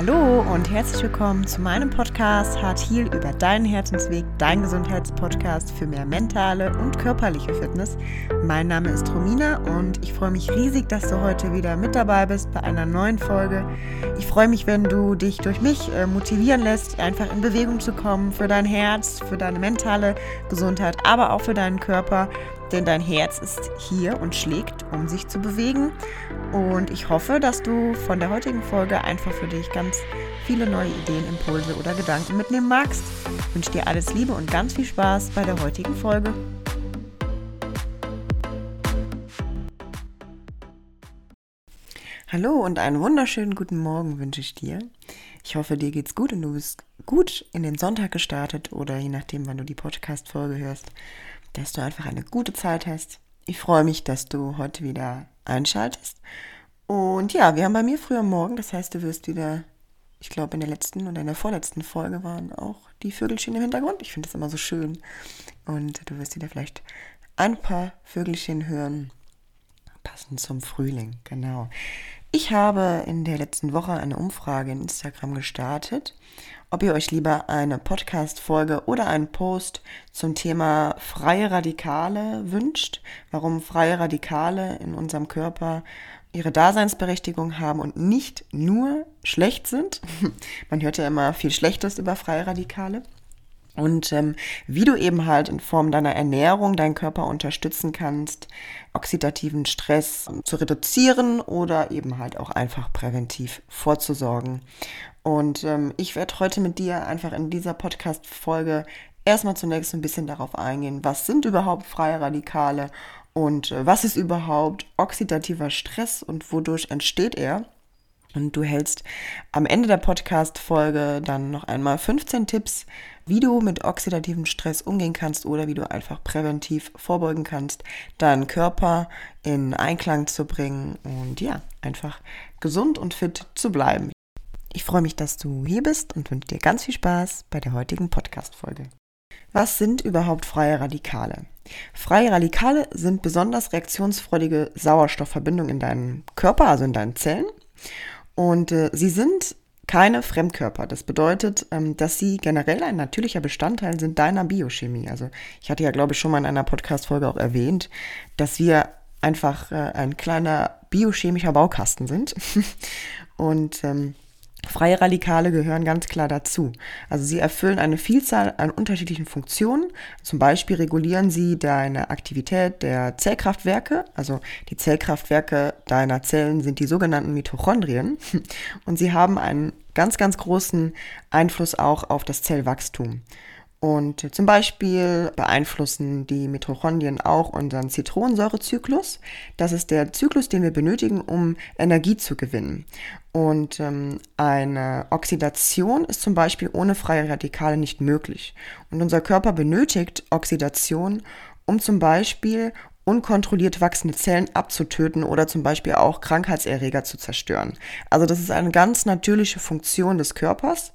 Hallo und herzlich willkommen zu meinem Podcast Hart Heal über deinen Herzensweg, dein Gesundheitspodcast für mehr mentale und körperliche Fitness. Mein Name ist Romina und ich freue mich riesig, dass du heute wieder mit dabei bist bei einer neuen Folge. Ich freue mich, wenn du dich durch mich äh, motivieren lässt, einfach in Bewegung zu kommen für dein Herz, für deine mentale Gesundheit, aber auch für deinen Körper denn dein Herz ist hier und schlägt, um sich zu bewegen. Und ich hoffe, dass du von der heutigen Folge einfach für dich ganz viele neue Ideen, Impulse oder Gedanken mitnehmen magst. Ich wünsche dir alles Liebe und ganz viel Spaß bei der heutigen Folge. Hallo und einen wunderschönen guten Morgen wünsche ich dir. Ich hoffe, dir geht's gut und du bist gut in den Sonntag gestartet oder je nachdem, wann du die Podcast-Folge hörst, dass du einfach eine gute Zeit hast. Ich freue mich, dass du heute wieder einschaltest. Und ja, wir haben bei mir früher Morgen, das heißt, du wirst wieder, ich glaube, in der letzten oder in der vorletzten Folge waren auch die Vögelchen im Hintergrund. Ich finde das immer so schön. Und du wirst wieder vielleicht ein paar Vögelchen hören, passend zum Frühling, genau. Ich habe in der letzten Woche eine Umfrage in Instagram gestartet, ob ihr euch lieber eine Podcast-Folge oder einen Post zum Thema freie Radikale wünscht, warum freie Radikale in unserem Körper ihre Daseinsberechtigung haben und nicht nur schlecht sind. Man hört ja immer viel Schlechtes über freie Radikale. Und ähm, wie du eben halt in Form deiner Ernährung deinen Körper unterstützen kannst, oxidativen Stress zu reduzieren oder eben halt auch einfach präventiv vorzusorgen. Und ähm, ich werde heute mit dir einfach in dieser Podcast-Folge erstmal zunächst ein bisschen darauf eingehen, was sind überhaupt freie Radikale und äh, was ist überhaupt oxidativer Stress und wodurch entsteht er. Und du hältst am Ende der Podcast-Folge dann noch einmal 15 Tipps, wie du mit oxidativem Stress umgehen kannst oder wie du einfach präventiv vorbeugen kannst, deinen Körper in Einklang zu bringen und ja, einfach gesund und fit zu bleiben. Ich freue mich, dass du hier bist und wünsche dir ganz viel Spaß bei der heutigen Podcast-Folge. Was sind überhaupt freie Radikale? Freie Radikale sind besonders reaktionsfreudige Sauerstoffverbindungen in deinem Körper, also in deinen Zellen. Und äh, sie sind keine Fremdkörper. Das bedeutet, ähm, dass sie generell ein natürlicher Bestandteil sind deiner Biochemie. Also ich hatte ja, glaube ich, schon mal in einer Podcast-Folge auch erwähnt, dass wir einfach äh, ein kleiner biochemischer Baukasten sind. Und ähm, Freie Radikale gehören ganz klar dazu. Also sie erfüllen eine Vielzahl an unterschiedlichen Funktionen. Zum Beispiel regulieren sie deine Aktivität der Zellkraftwerke. Also die Zellkraftwerke deiner Zellen sind die sogenannten Mitochondrien. Und sie haben einen ganz, ganz großen Einfluss auch auf das Zellwachstum. Und zum Beispiel beeinflussen die Mitochondrien auch unseren Zitronensäurezyklus. Das ist der Zyklus, den wir benötigen, um Energie zu gewinnen. Und ähm, eine Oxidation ist zum Beispiel ohne freie Radikale nicht möglich. Und unser Körper benötigt Oxidation, um zum Beispiel unkontrolliert wachsende Zellen abzutöten oder zum Beispiel auch Krankheitserreger zu zerstören. Also das ist eine ganz natürliche Funktion des Körpers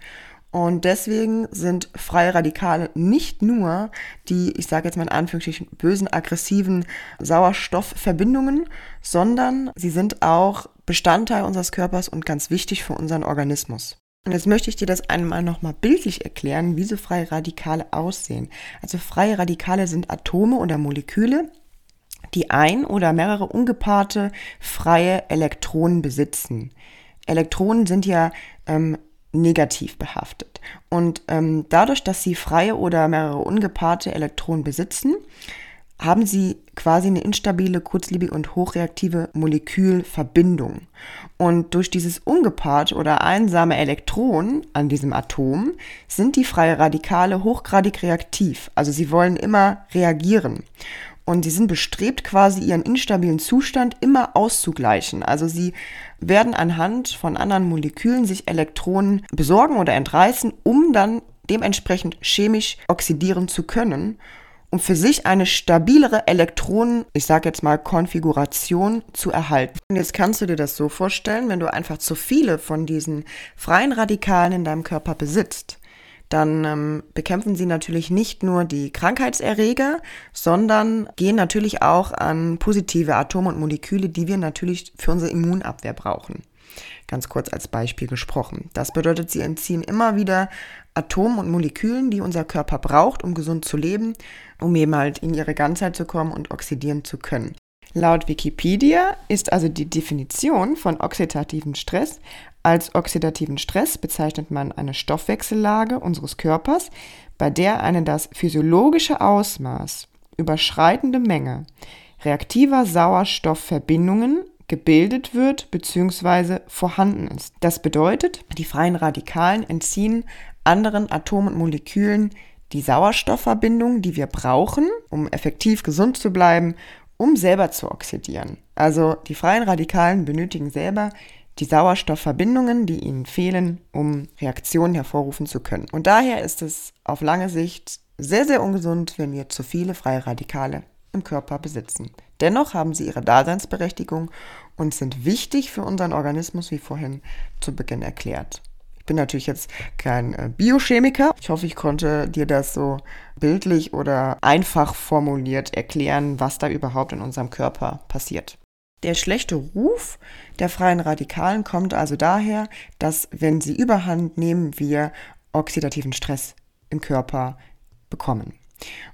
und deswegen sind freie Radikale nicht nur die, ich sage jetzt mal in Anführungsstrichen, bösen, aggressiven Sauerstoffverbindungen, sondern sie sind auch Bestandteil unseres Körpers und ganz wichtig für unseren Organismus. Und jetzt möchte ich dir das einmal nochmal bildlich erklären, wie so freie Radikale aussehen. Also freie Radikale sind Atome oder Moleküle, die ein oder mehrere ungepaarte freie Elektronen besitzen. Elektronen sind ja ähm, negativ behaftet. Und ähm, dadurch, dass sie freie oder mehrere ungepaarte Elektronen besitzen, haben sie quasi eine instabile, kurzlebige und hochreaktive Molekülverbindung. Und durch dieses ungepaarte oder einsame Elektron an diesem Atom sind die freie Radikale hochgradig reaktiv. Also sie wollen immer reagieren. Und sie sind bestrebt, quasi ihren instabilen Zustand immer auszugleichen. Also sie werden anhand von anderen Molekülen sich Elektronen besorgen oder entreißen, um dann dementsprechend chemisch oxidieren zu können, um für sich eine stabilere Elektronen, ich sage jetzt mal Konfiguration zu erhalten. Und jetzt kannst du dir das so vorstellen, wenn du einfach zu viele von diesen freien Radikalen in deinem Körper besitzt, dann ähm, bekämpfen sie natürlich nicht nur die Krankheitserreger, sondern gehen natürlich auch an positive Atome und Moleküle, die wir natürlich für unsere Immunabwehr brauchen. Ganz kurz als Beispiel gesprochen. Das bedeutet, sie entziehen immer wieder Atomen und Molekülen, die unser Körper braucht, um gesund zu leben, um eben halt in ihre Ganzheit zu kommen und oxidieren zu können. Laut Wikipedia ist also die Definition von oxidativen Stress als oxidativen Stress bezeichnet man eine Stoffwechsellage unseres Körpers, bei der eine das physiologische Ausmaß überschreitende Menge reaktiver Sauerstoffverbindungen gebildet wird bzw. vorhanden ist. Das bedeutet, die freien Radikalen entziehen anderen Atomen und Molekülen die Sauerstoffverbindung, die wir brauchen, um effektiv gesund zu bleiben um selber zu oxidieren. Also die freien Radikalen benötigen selber die Sauerstoffverbindungen, die ihnen fehlen, um Reaktionen hervorrufen zu können. Und daher ist es auf lange Sicht sehr, sehr ungesund, wenn wir zu viele freie Radikale im Körper besitzen. Dennoch haben sie ihre Daseinsberechtigung und sind wichtig für unseren Organismus, wie vorhin zu Beginn erklärt. Ich bin natürlich jetzt kein äh, Biochemiker. Ich hoffe, ich konnte dir das so bildlich oder einfach formuliert erklären, was da überhaupt in unserem Körper passiert. Der schlechte Ruf der freien Radikalen kommt also daher, dass wenn sie überhand nehmen, wir oxidativen Stress im Körper bekommen.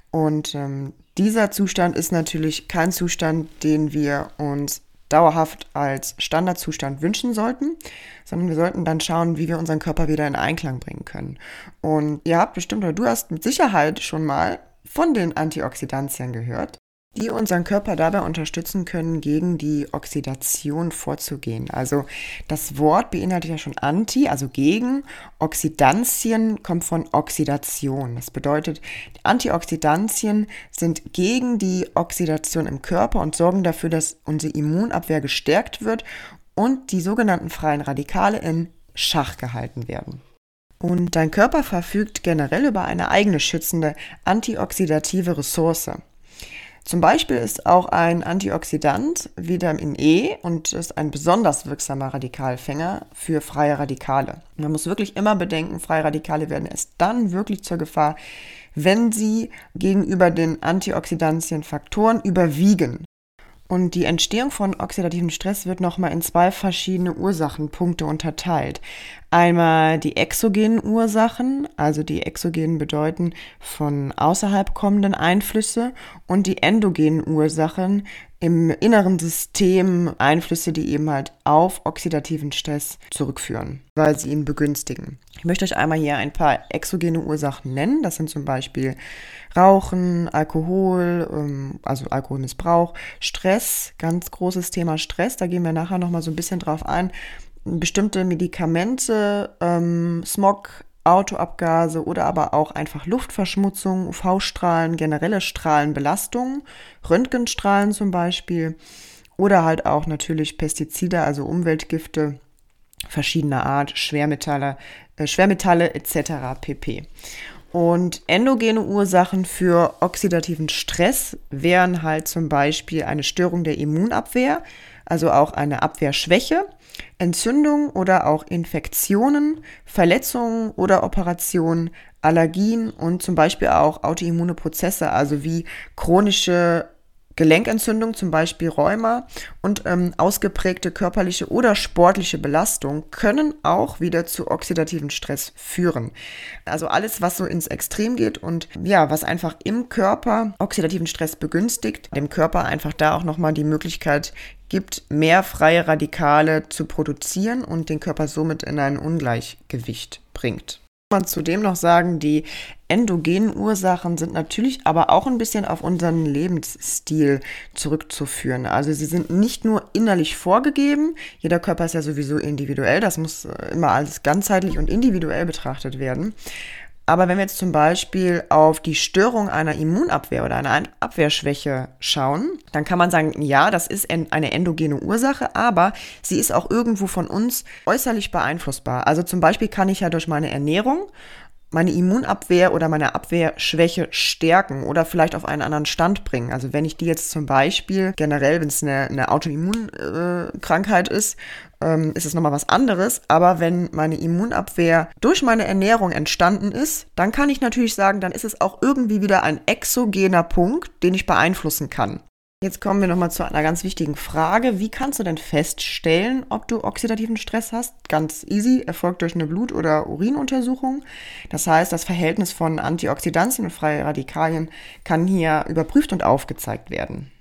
Und ähm, dieser Zustand ist natürlich kein Zustand, den wir uns dauerhaft als Standardzustand wünschen sollten, sondern wir sollten dann schauen, wie wir unseren Körper wieder in Einklang bringen können. Und ihr habt bestimmt oder du hast mit Sicherheit schon mal von den Antioxidantien gehört die unseren Körper dabei unterstützen können, gegen die Oxidation vorzugehen. Also das Wort beinhaltet ja schon anti, also gegen. Oxidantien kommt von Oxidation. Das bedeutet, Antioxidantien sind gegen die Oxidation im Körper und sorgen dafür, dass unsere Immunabwehr gestärkt wird und die sogenannten freien Radikale in Schach gehalten werden. Und dein Körper verfügt generell über eine eigene schützende antioxidative Ressource. Zum Beispiel ist auch ein Antioxidant Vitamin E und ist ein besonders wirksamer Radikalfänger für freie Radikale. Man muss wirklich immer bedenken, freie Radikale werden erst dann wirklich zur Gefahr, wenn sie gegenüber den Antioxidantien Faktoren überwiegen. Und die Entstehung von oxidativen Stress wird nochmal in zwei verschiedene Ursachenpunkte unterteilt. Einmal die exogenen Ursachen, also die exogenen bedeuten von außerhalb kommenden Einflüsse und die endogenen Ursachen im inneren System Einflüsse, die eben halt auf oxidativen Stress zurückführen, weil sie ihn begünstigen. Ich möchte euch einmal hier ein paar exogene Ursachen nennen. Das sind zum Beispiel Rauchen, Alkohol, ähm, also Alkoholmissbrauch, Stress, ganz großes Thema Stress. Da gehen wir nachher nochmal so ein bisschen drauf ein bestimmte Medikamente, ähm, Smog, Autoabgase oder aber auch einfach Luftverschmutzung, UV-Strahlen, generelle Strahlenbelastungen, Röntgenstrahlen zum Beispiel oder halt auch natürlich Pestizide, also Umweltgifte verschiedener Art, Schwermetalle, äh, Schwermetalle etc. pp. Und endogene Ursachen für oxidativen Stress wären halt zum Beispiel eine Störung der Immunabwehr, also auch eine Abwehrschwäche, Entzündung oder auch Infektionen, Verletzungen oder Operationen, Allergien und zum Beispiel auch autoimmune Prozesse, also wie chronische Gelenkentzündung, zum Beispiel Rheuma und ähm, ausgeprägte körperliche oder sportliche Belastung können auch wieder zu oxidativen Stress führen. Also alles, was so ins Extrem geht und ja, was einfach im Körper oxidativen Stress begünstigt, dem Körper einfach da auch nochmal die Möglichkeit gibt, mehr freie Radikale zu produzieren und den Körper somit in ein Ungleichgewicht bringt man zudem noch sagen, die endogenen Ursachen sind natürlich aber auch ein bisschen auf unseren Lebensstil zurückzuführen. Also sie sind nicht nur innerlich vorgegeben, jeder Körper ist ja sowieso individuell, das muss immer alles ganzheitlich und individuell betrachtet werden. Aber wenn wir jetzt zum Beispiel auf die Störung einer Immunabwehr oder einer Abwehrschwäche schauen, dann kann man sagen, ja, das ist eine endogene Ursache, aber sie ist auch irgendwo von uns äußerlich beeinflussbar. Also zum Beispiel kann ich ja durch meine Ernährung meine Immunabwehr oder meine Abwehrschwäche stärken oder vielleicht auf einen anderen Stand bringen. Also wenn ich die jetzt zum Beispiel generell, wenn es eine, eine Autoimmunkrankheit äh, ist, ähm, ist es nochmal was anderes. Aber wenn meine Immunabwehr durch meine Ernährung entstanden ist, dann kann ich natürlich sagen, dann ist es auch irgendwie wieder ein exogener Punkt, den ich beeinflussen kann. Jetzt kommen wir nochmal zu einer ganz wichtigen Frage. Wie kannst du denn feststellen, ob du oxidativen Stress hast? Ganz easy, erfolgt durch eine Blut- oder Urinuntersuchung. Das heißt, das Verhältnis von Antioxidantien und freie Radikalien kann hier überprüft und aufgezeigt werden.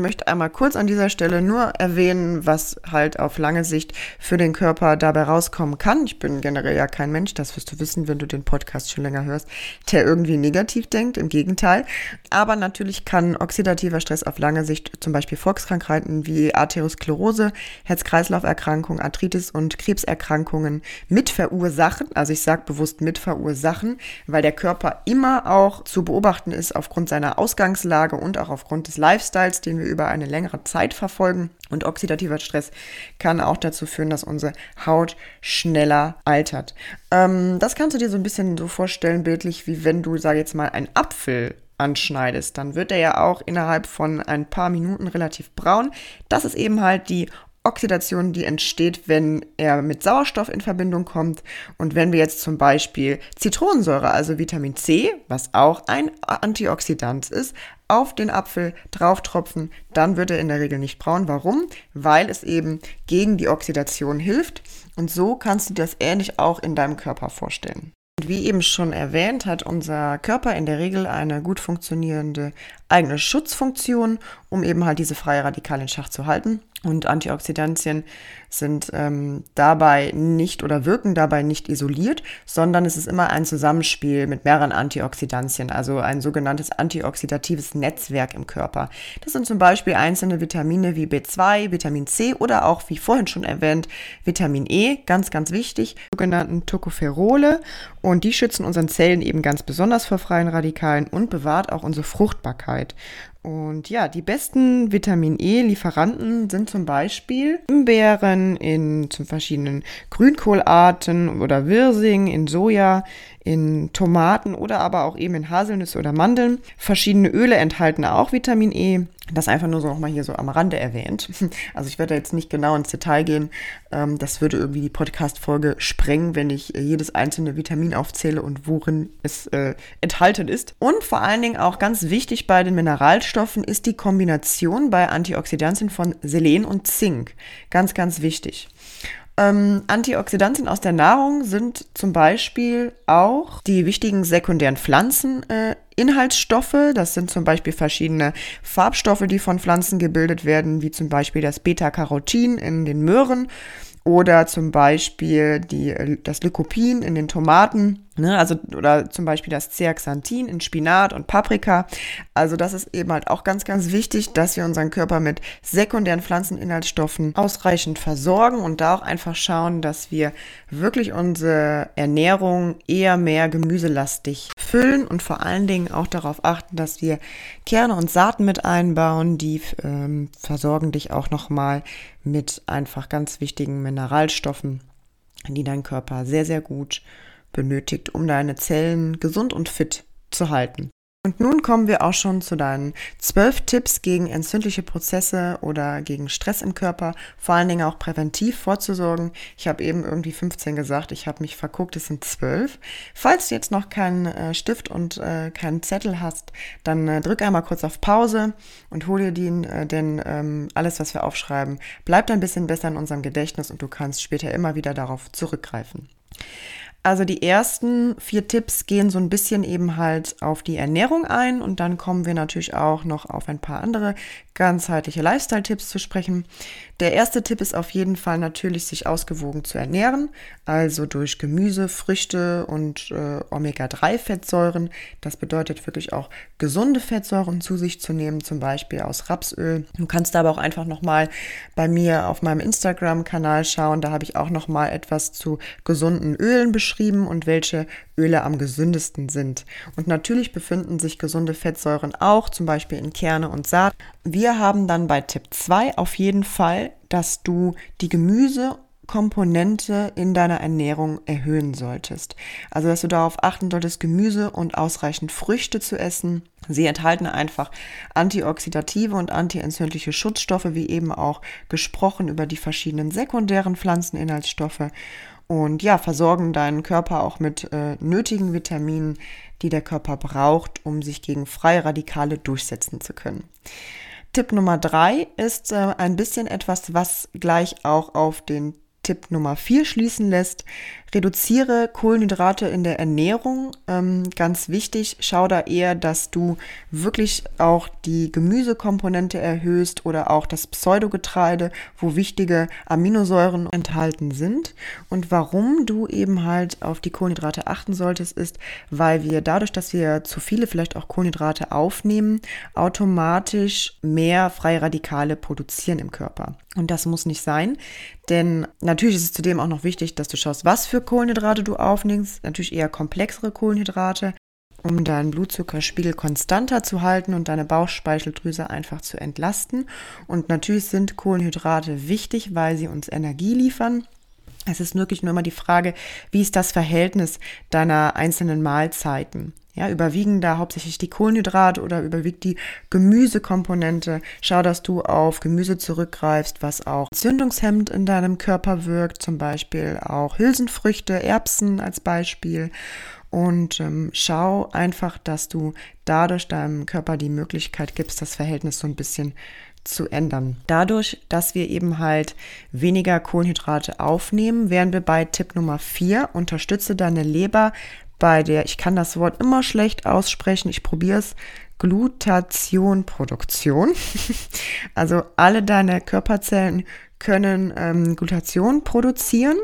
Ich möchte einmal kurz an dieser Stelle nur erwähnen, was halt auf lange Sicht für den Körper dabei rauskommen kann. Ich bin generell ja kein Mensch, das wirst du wissen, wenn du den Podcast schon länger hörst, der irgendwie negativ denkt, im Gegenteil. Aber natürlich kann oxidativer Stress auf lange Sicht zum Beispiel Volkskrankheiten wie Arteriosklerose, Herz-Kreislauf-Erkrankungen, Arthritis und Krebserkrankungen mit verursachen. Also ich sage bewusst mit verursachen, weil der Körper immer auch zu beobachten ist aufgrund seiner Ausgangslage und auch aufgrund des Lifestyles, den wir über eine längere Zeit verfolgen. Und oxidativer Stress kann auch dazu führen, dass unsere Haut schneller altert. Ähm, das kannst du dir so ein bisschen so vorstellen, bildlich, wie wenn du, sag jetzt mal, einen Apfel anschneidest, dann wird er ja auch innerhalb von ein paar Minuten relativ braun. Das ist eben halt die Oxidation, die entsteht, wenn er mit Sauerstoff in Verbindung kommt. Und wenn wir jetzt zum Beispiel Zitronensäure, also Vitamin C, was auch ein Antioxidant ist, auf den Apfel drauftropfen, dann wird er in der Regel nicht braun. Warum? Weil es eben gegen die Oxidation hilft. Und so kannst du dir das ähnlich auch in deinem Körper vorstellen. Wie eben schon erwähnt, hat unser Körper in der Regel eine gut funktionierende eigene Schutzfunktion, um eben halt diese freie Radikale in Schach zu halten. Und Antioxidantien sind ähm, dabei nicht oder wirken dabei nicht isoliert, sondern es ist immer ein Zusammenspiel mit mehreren Antioxidantien, also ein sogenanntes antioxidatives Netzwerk im Körper. Das sind zum Beispiel einzelne Vitamine wie B2, Vitamin C oder auch, wie vorhin schon erwähnt, Vitamin E, ganz, ganz wichtig, sogenannten Tocopherole. Und die schützen unseren Zellen eben ganz besonders vor freien Radikalen und bewahrt auch unsere Fruchtbarkeit. Und ja, die besten Vitamin E-Lieferanten sind zum Beispiel Himbeeren in zum verschiedenen Grünkohlarten oder Wirsing, in Soja, in Tomaten oder aber auch eben in Haselnüsse oder Mandeln. Verschiedene Öle enthalten auch Vitamin E. Das einfach nur so nochmal hier so am Rande erwähnt. Also ich werde jetzt nicht genau ins Detail gehen. Ähm, das würde irgendwie die Podcast-Folge sprengen, wenn ich jedes einzelne Vitamin aufzähle und worin es äh, enthalten ist. Und vor allen Dingen auch ganz wichtig bei den Mineralstoffen ist die Kombination bei Antioxidantien von Selen und Zink. Ganz, ganz wichtig. Ähm, Antioxidantien aus der Nahrung sind zum Beispiel auch die wichtigen sekundären Pflanzeninhaltsstoffe. Äh, das sind zum Beispiel verschiedene Farbstoffe, die von Pflanzen gebildet werden, wie zum Beispiel das Beta-Carotin in den Möhren oder zum Beispiel die, äh, das Lycopin in den Tomaten. Ne, also, oder zum Beispiel das Zeaxanthin in Spinat und Paprika. Also, das ist eben halt auch ganz, ganz wichtig, dass wir unseren Körper mit sekundären Pflanzeninhaltsstoffen ausreichend versorgen und da auch einfach schauen, dass wir wirklich unsere Ernährung eher mehr gemüselastig füllen und vor allen Dingen auch darauf achten, dass wir Kerne und Saaten mit einbauen. Die ähm, versorgen dich auch nochmal mit einfach ganz wichtigen Mineralstoffen, die dein Körper sehr, sehr gut benötigt, um deine Zellen gesund und fit zu halten. Und nun kommen wir auch schon zu deinen zwölf Tipps gegen entzündliche Prozesse oder gegen Stress im Körper, vor allen Dingen auch präventiv vorzusorgen. Ich habe eben irgendwie 15 gesagt, ich habe mich verguckt, es sind zwölf. Falls du jetzt noch keinen äh, Stift und äh, keinen Zettel hast, dann äh, drück einmal kurz auf Pause und hol dir den, äh, denn ähm, alles, was wir aufschreiben, bleibt ein bisschen besser in unserem Gedächtnis und du kannst später immer wieder darauf zurückgreifen. Also die ersten vier Tipps gehen so ein bisschen eben halt auf die Ernährung ein und dann kommen wir natürlich auch noch auf ein paar andere ganzheitliche Lifestyle-Tipps zu sprechen. Der erste Tipp ist auf jeden Fall natürlich, sich ausgewogen zu ernähren, also durch Gemüse, Früchte und äh, Omega-3-Fettsäuren. Das bedeutet wirklich auch gesunde Fettsäuren zu sich zu nehmen, zum Beispiel aus Rapsöl. Du kannst aber auch einfach nochmal bei mir auf meinem Instagram-Kanal schauen. Da habe ich auch nochmal etwas zu gesunden Ölen beschrieben und welche Öle am gesündesten sind. Und natürlich befinden sich gesunde Fettsäuren auch, zum Beispiel in Kerne und Saat. Wir haben dann bei Tipp 2 auf jeden Fall, dass du die Gemüsekomponente in deiner Ernährung erhöhen solltest. Also, dass du darauf achten solltest, Gemüse und ausreichend Früchte zu essen. Sie enthalten einfach antioxidative und antientzündliche Schutzstoffe, wie eben auch gesprochen über die verschiedenen sekundären Pflanzeninhaltsstoffe und ja, versorgen deinen Körper auch mit äh, nötigen Vitaminen, die der Körper braucht, um sich gegen freie Radikale durchsetzen zu können. Tipp Nummer drei ist äh, ein bisschen etwas, was gleich auch auf den Tipp Nummer 4 schließen lässt. Reduziere Kohlenhydrate in der Ernährung. Ähm, ganz wichtig, schau da eher, dass du wirklich auch die Gemüsekomponente erhöhst oder auch das Pseudogetreide, wo wichtige Aminosäuren enthalten sind. Und warum du eben halt auf die Kohlenhydrate achten solltest, ist, weil wir dadurch, dass wir zu viele vielleicht auch Kohlenhydrate aufnehmen, automatisch mehr freie Radikale produzieren im Körper. Und das muss nicht sein, denn natürlich ist es zudem auch noch wichtig, dass du schaust, was für Kohlenhydrate du aufnimmst. Natürlich eher komplexere Kohlenhydrate, um deinen Blutzuckerspiegel konstanter zu halten und deine Bauchspeicheldrüse einfach zu entlasten. Und natürlich sind Kohlenhydrate wichtig, weil sie uns Energie liefern. Es ist wirklich nur immer die Frage, wie ist das Verhältnis deiner einzelnen Mahlzeiten? Ja, überwiegen da hauptsächlich die Kohlenhydrate oder überwiegt die Gemüsekomponente? Schau, dass du auf Gemüse zurückgreifst, was auch zündungshemmend in deinem Körper wirkt, zum Beispiel auch Hülsenfrüchte, Erbsen als Beispiel. Und ähm, schau einfach, dass du dadurch deinem Körper die Möglichkeit gibst, das Verhältnis so ein bisschen zu ändern. Dadurch, dass wir eben halt weniger Kohlenhydrate aufnehmen, wären wir bei Tipp Nummer 4. Unterstütze deine Leber bei der, ich kann das Wort immer schlecht aussprechen, ich probiere es, Glutationproduktion. also alle deine Körperzellen können ähm, Glutation produzieren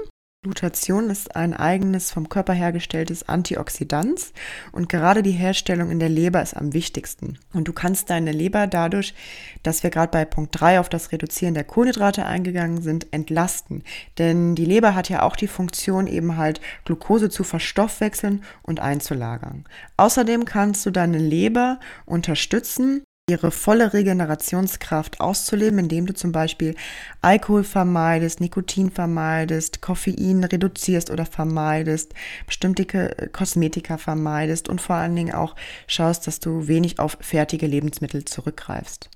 Glutation ist ein eigenes vom Körper hergestelltes Antioxidant und gerade die Herstellung in der Leber ist am wichtigsten. Und du kannst deine Leber dadurch, dass wir gerade bei Punkt 3 auf das Reduzieren der Kohlenhydrate eingegangen sind, entlasten. Denn die Leber hat ja auch die Funktion, eben halt Glucose zu verstoffwechseln und einzulagern. Außerdem kannst du deine Leber unterstützen, ihre volle Regenerationskraft auszuleben, indem du zum Beispiel Alkohol vermeidest, Nikotin vermeidest, Koffein reduzierst oder vermeidest, bestimmte Kosmetika vermeidest und vor allen Dingen auch schaust, dass du wenig auf fertige Lebensmittel zurückgreifst.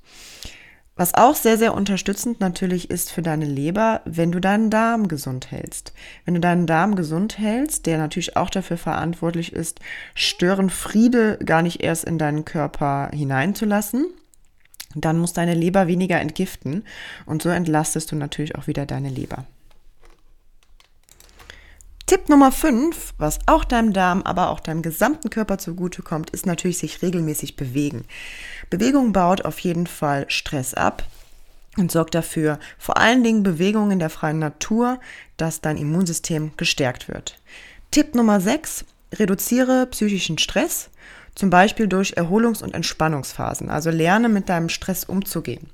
Was auch sehr, sehr unterstützend natürlich ist für deine Leber, wenn du deinen Darm gesund hältst. Wenn du deinen Darm gesund hältst, der natürlich auch dafür verantwortlich ist, Störenfriede gar nicht erst in deinen Körper hineinzulassen, dann muss deine Leber weniger entgiften und so entlastest du natürlich auch wieder deine Leber. Tipp Nummer 5, was auch deinem Darm, aber auch deinem gesamten Körper zugutekommt, ist natürlich sich regelmäßig bewegen. Bewegung baut auf jeden Fall Stress ab und sorgt dafür, vor allen Dingen Bewegung in der freien Natur, dass dein Immunsystem gestärkt wird. Tipp Nummer 6, reduziere psychischen Stress, zum Beispiel durch Erholungs- und Entspannungsphasen. Also lerne mit deinem Stress umzugehen.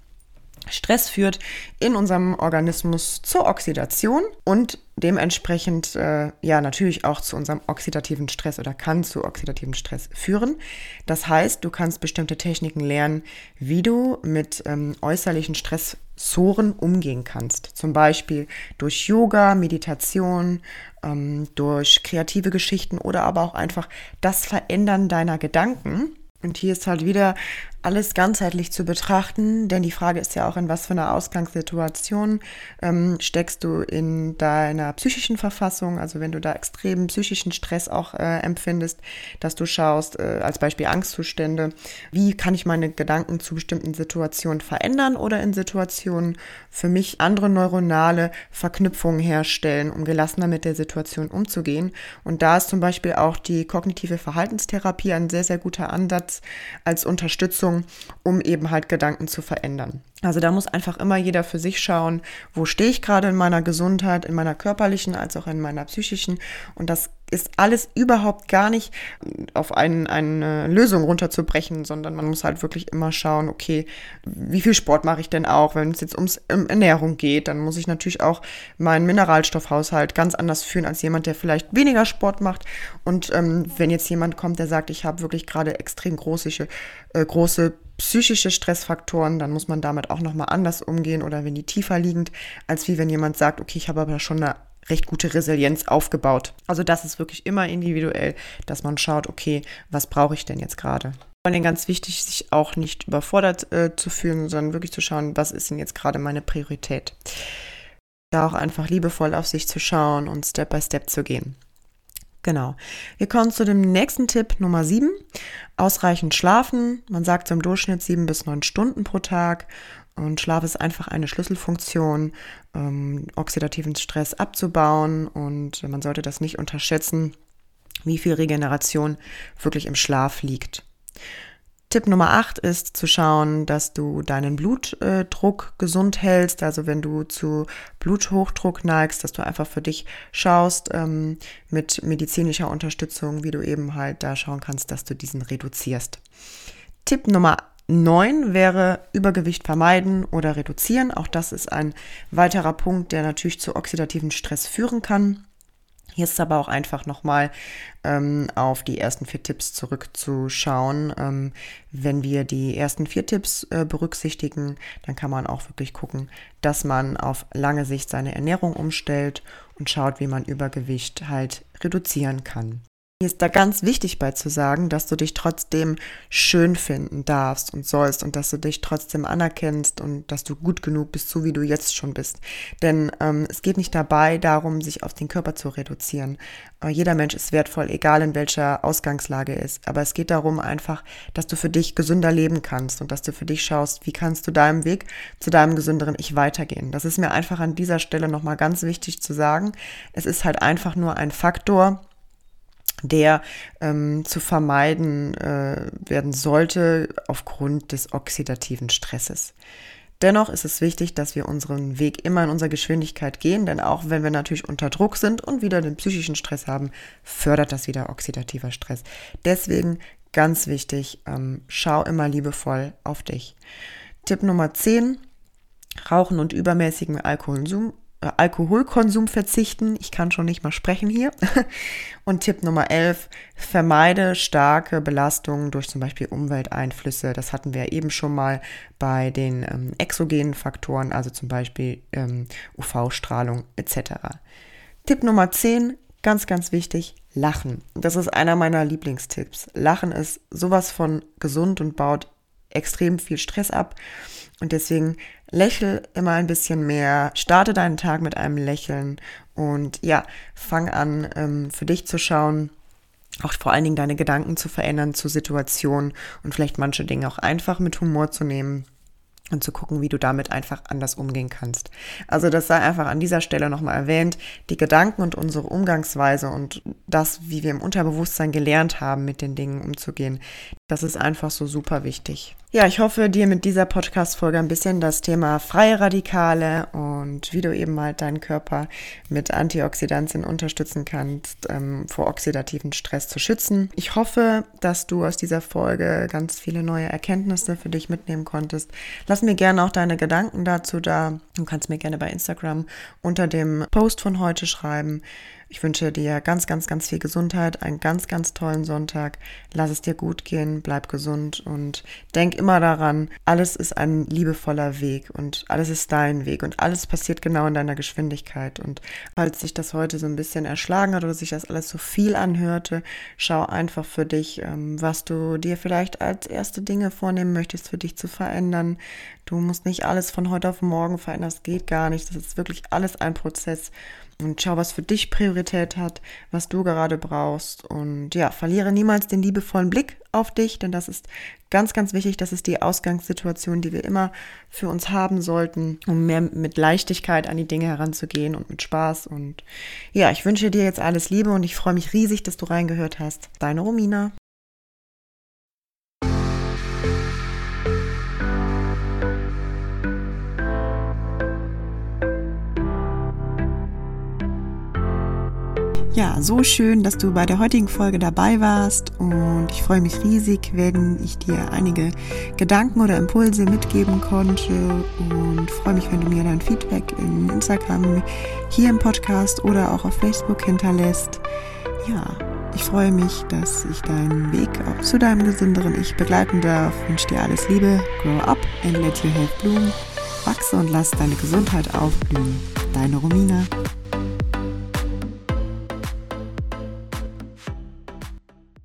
Stress führt in unserem Organismus zur Oxidation und dementsprechend äh, ja natürlich auch zu unserem oxidativen Stress oder kann zu oxidativen Stress führen. Das heißt, du kannst bestimmte Techniken lernen, wie du mit ähm, äußerlichen Stressoren umgehen kannst. Zum Beispiel durch Yoga, Meditation, ähm, durch kreative Geschichten oder aber auch einfach das Verändern deiner Gedanken. Und hier ist halt wieder alles ganzheitlich zu betrachten, denn die Frage ist ja auch, in was für einer Ausgangssituation ähm, steckst du in deiner psychischen Verfassung, also wenn du da extremen psychischen Stress auch äh, empfindest, dass du schaust, äh, als Beispiel Angstzustände, wie kann ich meine Gedanken zu bestimmten Situationen verändern oder in Situationen für mich andere neuronale Verknüpfungen herstellen, um gelassener mit der Situation umzugehen. Und da ist zum Beispiel auch die kognitive Verhaltenstherapie ein sehr, sehr guter Ansatz als Unterstützung um eben halt Gedanken zu verändern. Also da muss einfach immer jeder für sich schauen, wo stehe ich gerade in meiner Gesundheit, in meiner körperlichen als auch in meiner psychischen. Und das ist alles überhaupt gar nicht auf ein, eine Lösung runterzubrechen, sondern man muss halt wirklich immer schauen, okay, wie viel Sport mache ich denn auch? Wenn es jetzt ums um Ernährung geht, dann muss ich natürlich auch meinen Mineralstoffhaushalt ganz anders führen als jemand, der vielleicht weniger Sport macht. Und ähm, wenn jetzt jemand kommt, der sagt, ich habe wirklich gerade extrem große, äh, große psychische Stressfaktoren, dann muss man damit auch nochmal anders umgehen oder wenn die tiefer liegend, als wie wenn jemand sagt, okay, ich habe aber schon eine recht gute Resilienz aufgebaut. Also das ist wirklich immer individuell, dass man schaut, okay, was brauche ich denn jetzt gerade? Vor allem ganz wichtig, sich auch nicht überfordert äh, zu fühlen, sondern wirklich zu schauen, was ist denn jetzt gerade meine Priorität. Da auch einfach liebevoll auf sich zu schauen und Step by Step zu gehen. Genau. Wir kommen zu dem nächsten Tipp Nummer 7. Ausreichend schlafen. Man sagt so im Durchschnitt sieben bis neun Stunden pro Tag. Und Schlaf ist einfach eine Schlüsselfunktion, ähm, oxidativen Stress abzubauen. Und man sollte das nicht unterschätzen, wie viel Regeneration wirklich im Schlaf liegt. Tipp Nummer 8 ist zu schauen, dass du deinen Blutdruck gesund hältst. Also wenn du zu Bluthochdruck neigst, dass du einfach für dich schaust ähm, mit medizinischer Unterstützung, wie du eben halt da schauen kannst, dass du diesen reduzierst. Tipp Nummer 9 wäre Übergewicht vermeiden oder reduzieren. Auch das ist ein weiterer Punkt, der natürlich zu oxidativen Stress führen kann. Hier ist es aber auch einfach nochmal ähm, auf die ersten vier Tipps zurückzuschauen. Ähm, wenn wir die ersten vier Tipps äh, berücksichtigen, dann kann man auch wirklich gucken, dass man auf lange Sicht seine Ernährung umstellt und schaut, wie man Übergewicht halt reduzieren kann. Mir ist da ganz wichtig bei zu sagen, dass du dich trotzdem schön finden darfst und sollst und dass du dich trotzdem anerkennst und dass du gut genug bist, so wie du jetzt schon bist. Denn ähm, es geht nicht dabei darum, sich auf den Körper zu reduzieren. Äh, jeder Mensch ist wertvoll, egal in welcher Ausgangslage er ist. Aber es geht darum einfach, dass du für dich gesünder leben kannst und dass du für dich schaust, wie kannst du deinem Weg zu deinem gesünderen Ich weitergehen. Das ist mir einfach an dieser Stelle nochmal ganz wichtig zu sagen. Es ist halt einfach nur ein Faktor, der ähm, zu vermeiden äh, werden sollte aufgrund des oxidativen Stresses. Dennoch ist es wichtig, dass wir unseren Weg immer in unserer Geschwindigkeit gehen, denn auch wenn wir natürlich unter Druck sind und wieder den psychischen Stress haben, fördert das wieder oxidativer Stress. Deswegen ganz wichtig, ähm, schau immer liebevoll auf dich. Tipp Nummer 10, Rauchen und übermäßigen Alkoholkonsum Alkoholkonsum verzichten. Ich kann schon nicht mal sprechen hier. Und Tipp Nummer 11, vermeide starke Belastungen durch zum Beispiel Umwelteinflüsse. Das hatten wir eben schon mal bei den ähm, exogenen Faktoren, also zum Beispiel ähm, UV-Strahlung etc. Tipp Nummer 10, ganz, ganz wichtig, Lachen. Das ist einer meiner Lieblingstipps. Lachen ist sowas von gesund und baut extrem viel Stress ab. Und deswegen lächel immer ein bisschen mehr, starte deinen Tag mit einem Lächeln. Und ja, fang an, ähm, für dich zu schauen, auch vor allen Dingen deine Gedanken zu verändern zu Situationen und vielleicht manche Dinge auch einfach mit Humor zu nehmen und zu gucken, wie du damit einfach anders umgehen kannst. Also das sei einfach an dieser Stelle nochmal erwähnt, die Gedanken und unsere Umgangsweise und das, wie wir im Unterbewusstsein gelernt haben, mit den Dingen umzugehen, das ist einfach so super wichtig. Ja, ich hoffe, dir mit dieser Podcast-Folge ein bisschen das Thema freie Radikale und wie du eben halt deinen Körper mit Antioxidantien unterstützen kannst, ähm, vor oxidativen Stress zu schützen. Ich hoffe, dass du aus dieser Folge ganz viele neue Erkenntnisse für dich mitnehmen konntest. Lass mir gerne auch deine Gedanken dazu da. Du kannst mir gerne bei Instagram unter dem Post von heute schreiben. Ich wünsche dir ganz, ganz, ganz viel Gesundheit, einen ganz, ganz tollen Sonntag. Lass es dir gut gehen, bleib gesund und denk immer daran, alles ist ein liebevoller Weg und alles ist dein Weg und alles passiert genau in deiner Geschwindigkeit. Und falls sich das heute so ein bisschen erschlagen hat oder sich das alles so viel anhörte, schau einfach für dich, ähm, was du dir vielleicht als erste Dinge vornehmen möchtest, für dich zu verändern. Du musst nicht alles von heute auf morgen verändern, das geht gar nicht. Das ist wirklich alles ein Prozess und schau, was für dich Priorität hat, was du gerade brauchst. Und ja, verliere niemals den liebevollen Blick auf dich, denn das ist ganz, ganz wichtig. Das ist die Ausgangssituation, die wir immer für uns haben sollten, um mehr mit Leichtigkeit an die Dinge heranzugehen und mit Spaß. Und ja, ich wünsche dir jetzt alles Liebe und ich freue mich riesig, dass du reingehört hast. Deine Romina. Ja, so schön, dass du bei der heutigen Folge dabei warst und ich freue mich riesig, wenn ich dir einige Gedanken oder Impulse mitgeben konnte und freue mich, wenn du mir dein Feedback in Instagram, hier im Podcast oder auch auf Facebook hinterlässt. Ja, ich freue mich, dass ich deinen Weg auch zu deinem gesünderen Ich begleiten darf. Wünsche dir alles Liebe, grow up and let your health bloom. Wachse und lass deine Gesundheit aufblühen. Deine Romina.